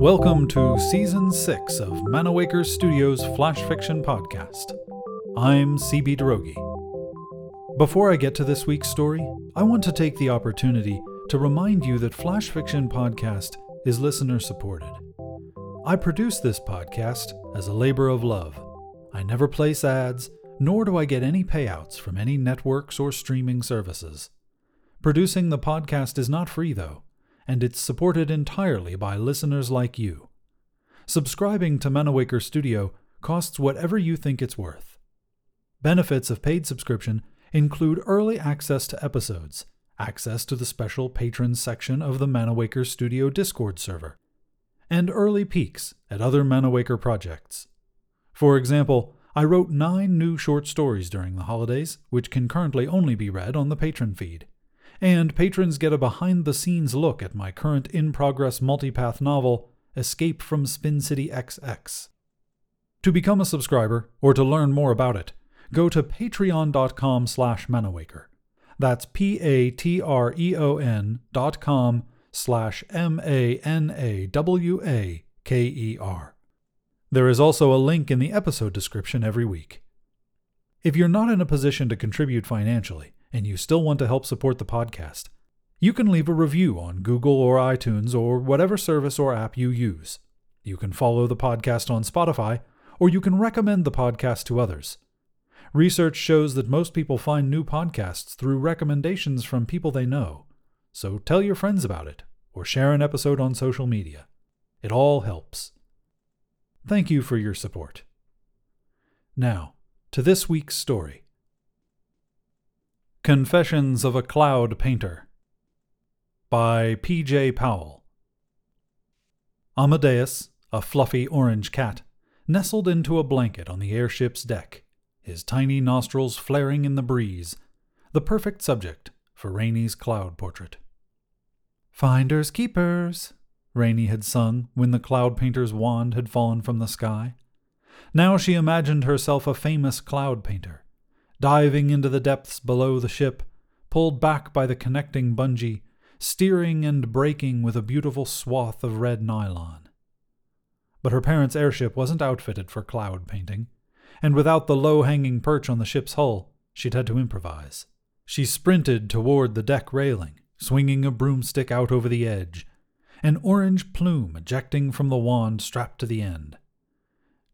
Welcome to Season 6 of Manawaker Studios Flash Fiction Podcast. I'm CB Droege. Before I get to this week's story, I want to take the opportunity to remind you that Flash Fiction Podcast is listener supported. I produce this podcast as a labor of love. I never place ads, nor do I get any payouts from any networks or streaming services. Producing the podcast is not free, though and it's supported entirely by listeners like you. Subscribing to Manawaker Studio costs whatever you think it's worth. Benefits of paid subscription include early access to episodes, access to the special patrons section of the Manawaker Studio Discord server, and early peeks at other Manawaker projects. For example, I wrote nine new short stories during the holidays, which can currently only be read on the patron feed and patrons get a behind the scenes look at my current in progress multipath novel, Escape from Spin City XX. To become a subscriber, or to learn more about it, go to patreon.com slash manawaker. That's P-A-T-R-E-O-N dot com slash M-A-N-A-W-A-K-E-R. There is also a link in the episode description every week. If you're not in a position to contribute financially, and you still want to help support the podcast, you can leave a review on Google or iTunes or whatever service or app you use. You can follow the podcast on Spotify, or you can recommend the podcast to others. Research shows that most people find new podcasts through recommendations from people they know. So tell your friends about it, or share an episode on social media. It all helps. Thank you for your support. Now, to this week's story. Confessions of a Cloud Painter by P.J. Powell. Amadeus, a fluffy orange cat, nestled into a blanket on the airship's deck, his tiny nostrils flaring in the breeze, the perfect subject for Rainy's cloud portrait. Finders keepers, Rainy had sung when the cloud painter's wand had fallen from the sky. Now she imagined herself a famous cloud painter diving into the depths below the ship, pulled back by the connecting bungee, steering and braking with a beautiful swath of red nylon. But her parents' airship wasn't outfitted for cloud painting, and without the low hanging perch on the ship's hull, she'd had to improvise. She sprinted toward the deck railing, swinging a broomstick out over the edge, an orange plume ejecting from the wand strapped to the end.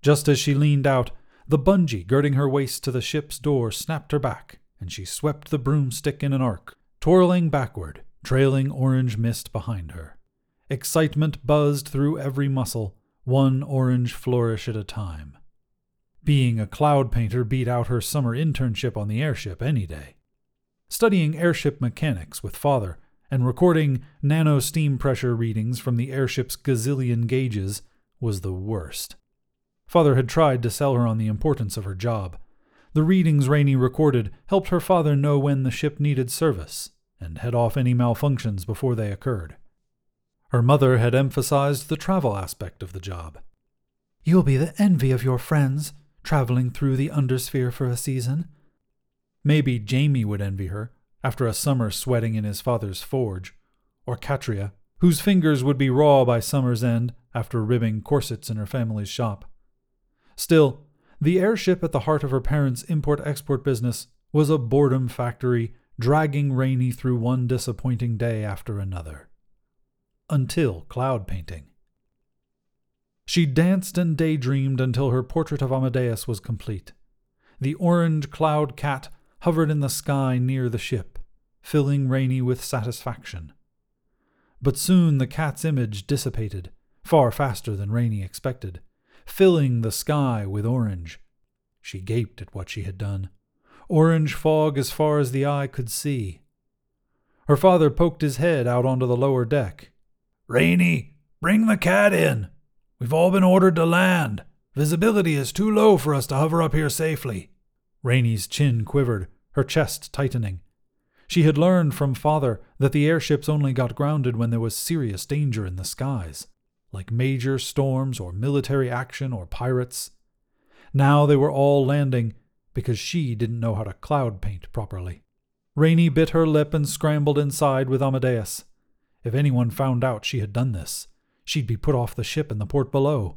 Just as she leaned out, the bungee girding her waist to the ship's door snapped her back, and she swept the broomstick in an arc, twirling backward, trailing orange mist behind her. Excitement buzzed through every muscle, one orange flourish at a time. Being a cloud painter beat out her summer internship on the airship any day. Studying airship mechanics with father and recording nano steam pressure readings from the airship's gazillion gauges was the worst. Father had tried to sell her on the importance of her job. The readings Rainy recorded helped her father know when the ship needed service and head off any malfunctions before they occurred. Her mother had emphasized the travel aspect of the job. You'll be the envy of your friends, traveling through the undersphere for a season. Maybe Jamie would envy her, after a summer sweating in his father's forge, or Katria, whose fingers would be raw by summer's end after ribbing corsets in her family's shop. Still, the airship at the heart of her parents' import export business was a boredom factory, dragging Rainy through one disappointing day after another. Until cloud painting. She danced and daydreamed until her portrait of Amadeus was complete. The orange cloud cat hovered in the sky near the ship, filling Rainy with satisfaction. But soon the cat's image dissipated, far faster than Rainy expected filling the sky with orange. She gaped at what she had done. Orange fog as far as the eye could see. Her father poked his head out onto the lower deck. Rainy, bring the cat in. We've all been ordered to land. Visibility is too low for us to hover up here safely. Rainy's chin quivered, her chest tightening. She had learned from father that the airships only got grounded when there was serious danger in the skies, like major storms or military action or pirates. Now they were all landing because she didn't know how to cloud paint properly. Rainey bit her lip and scrambled inside with Amadeus. If anyone found out she had done this, she'd be put off the ship in the port below.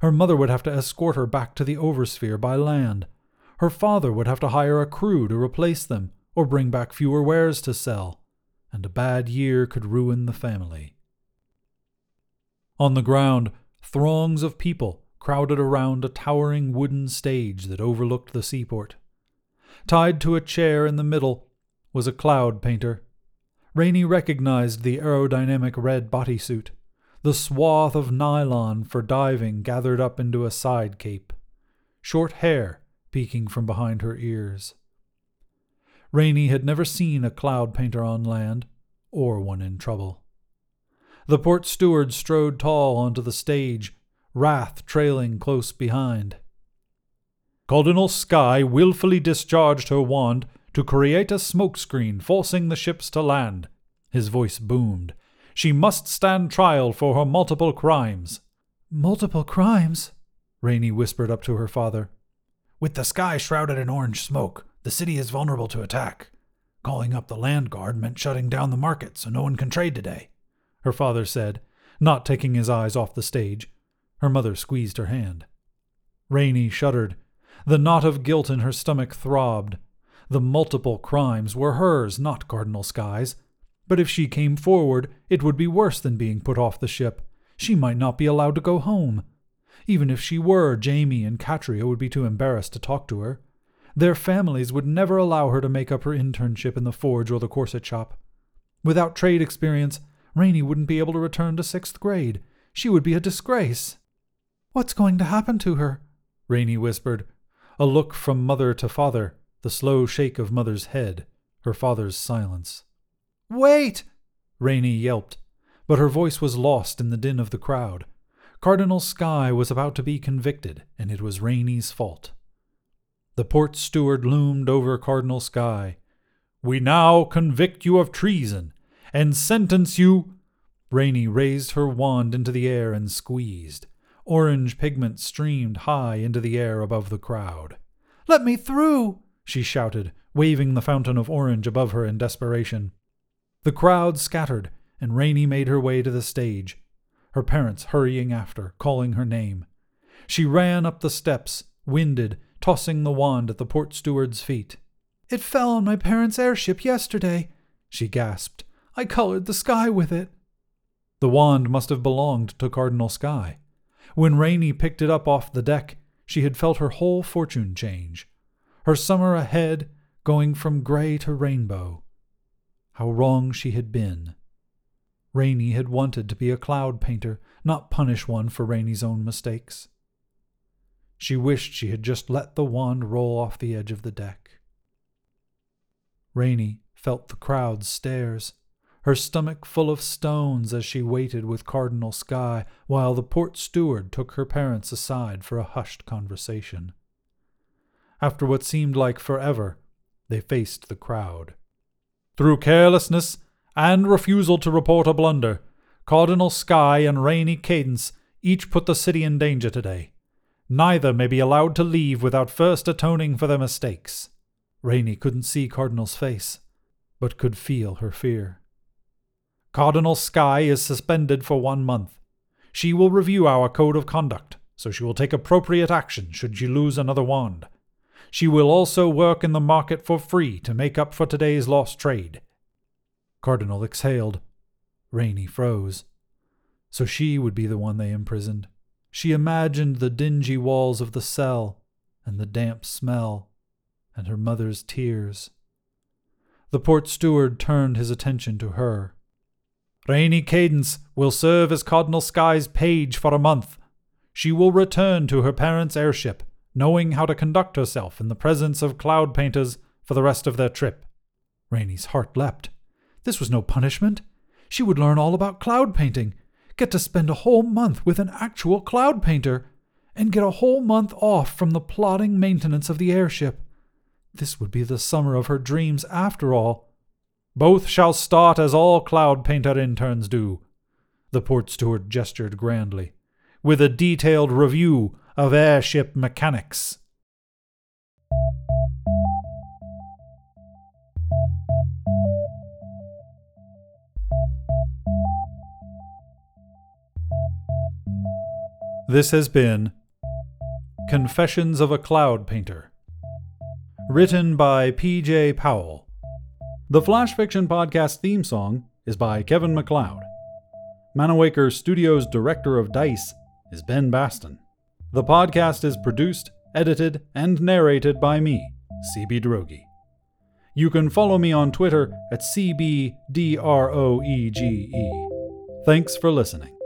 Her mother would have to escort her back to the oversphere by land. Her father would have to hire a crew to replace them or bring back fewer wares to sell, and a bad year could ruin the family. On the ground, throngs of people crowded around a towering wooden stage that overlooked the seaport. Tied to a chair in the middle was a cloud painter. Rainey recognized the aerodynamic red bodysuit, the swath of nylon for diving gathered up into a side cape, short hair peeking from behind her ears. Rainey had never seen a cloud painter on land, or one in trouble. The port steward strode tall onto the stage, wrath trailing close behind. Cardinal Sky wilfully discharged her wand to create a smokescreen forcing the ships to land. His voice boomed. She must stand trial for her multiple crimes. Multiple crimes? Rainey whispered up to her father. With the sky shrouded in orange smoke, the city is vulnerable to attack. Calling up the land guard meant shutting down the market so no one can trade today, her father said, not taking his eyes off the stage. Her mother squeezed her hand. Rainey shuddered. The knot of guilt in her stomach throbbed. The multiple crimes were hers, not Cardinal Sky's. But if she came forward, it would be worse than being put off the ship. She might not be allowed to go home. Even if she were, Jamie and Katria would be too embarrassed to talk to her. Their families would never allow her to make up her internship in the forge or the corset shop. Without trade experience, Rainey wouldn't be able to return to sixth grade. She would be a disgrace. What's going to happen to her? Rainey whispered. A look from mother to father, the slow shake of mother's head, her father's silence. Wait! Rainey yelped, but her voice was lost in the din of the crowd. Cardinal Sky was about to be convicted, and it was Rainey's fault. The port steward loomed over Cardinal Sky. We now convict you of treason and sentence you. Rainey raised her wand into the air and squeezed. Orange pigment streamed high into the air above the crowd. Let me through! she shouted, waving the fountain of orange above her in desperation. The crowd scattered, and Rainey made her way to the stage, her parents hurrying after, calling her name. She ran up the steps, winded, tossing the wand at the port steward's feet. It fell on my parents' airship yesterday, she gasped. I colored the sky with it. The wand must have belonged to Cardinal Sky. When Rainey picked it up off the deck, she had felt her whole fortune change. Her summer ahead, going from gray to rainbow. How wrong she had been. Rainey had wanted to be a cloud painter, not punish one for Rainey's own mistakes. She wished she had just let the wand roll off the edge of the deck. Rainey felt the crowd's stares, her stomach full of stones as she waited with Cardinal Sky while the port steward took her parents aside for a hushed conversation. After what seemed like forever, they faced the crowd. Through carelessness and refusal to report a blunder, Cardinal Sky and Rainy Cadence each put the city in danger today. Neither may be allowed to leave without first atoning for their mistakes. Rainey couldn't see Cardinal's face, but could feel her fear. Cardinal Sky is suspended for one month. She will review our code of conduct, so she will take appropriate action should she lose another wand. She will also work in the market for free to make up for today's lost trade. Cardinal exhaled. Rainey froze. So she would be the one they imprisoned. She imagined the dingy walls of the cell, and the damp smell, and her mother's tears. The port steward turned his attention to her. Rainey Cadence will serve as Cardinal Sky's page for a month. She will return to her parents' airship, knowing how to conduct herself in the presence of cloud painters for the rest of their trip. Rainey's heart leapt. This was no punishment. She would learn all about cloud painting get to spend a whole month with an actual cloud painter, and get a whole month off from the plodding maintenance of the airship. This would be the summer of her dreams after all. Both shall start as all cloud painter interns do. The port steward gestured grandly, with a detailed review of airship mechanics. This has been Confessions of a Cloud Painter, written by P.J. Powell. The Flash Fiction Podcast theme song is by Kevin MacLeod. Manawaker Studios director of DICE is Ben Baston. The podcast is produced, edited, and narrated by me, CB Droege. You can follow me on Twitter at CBDROEGE. Thanks for listening.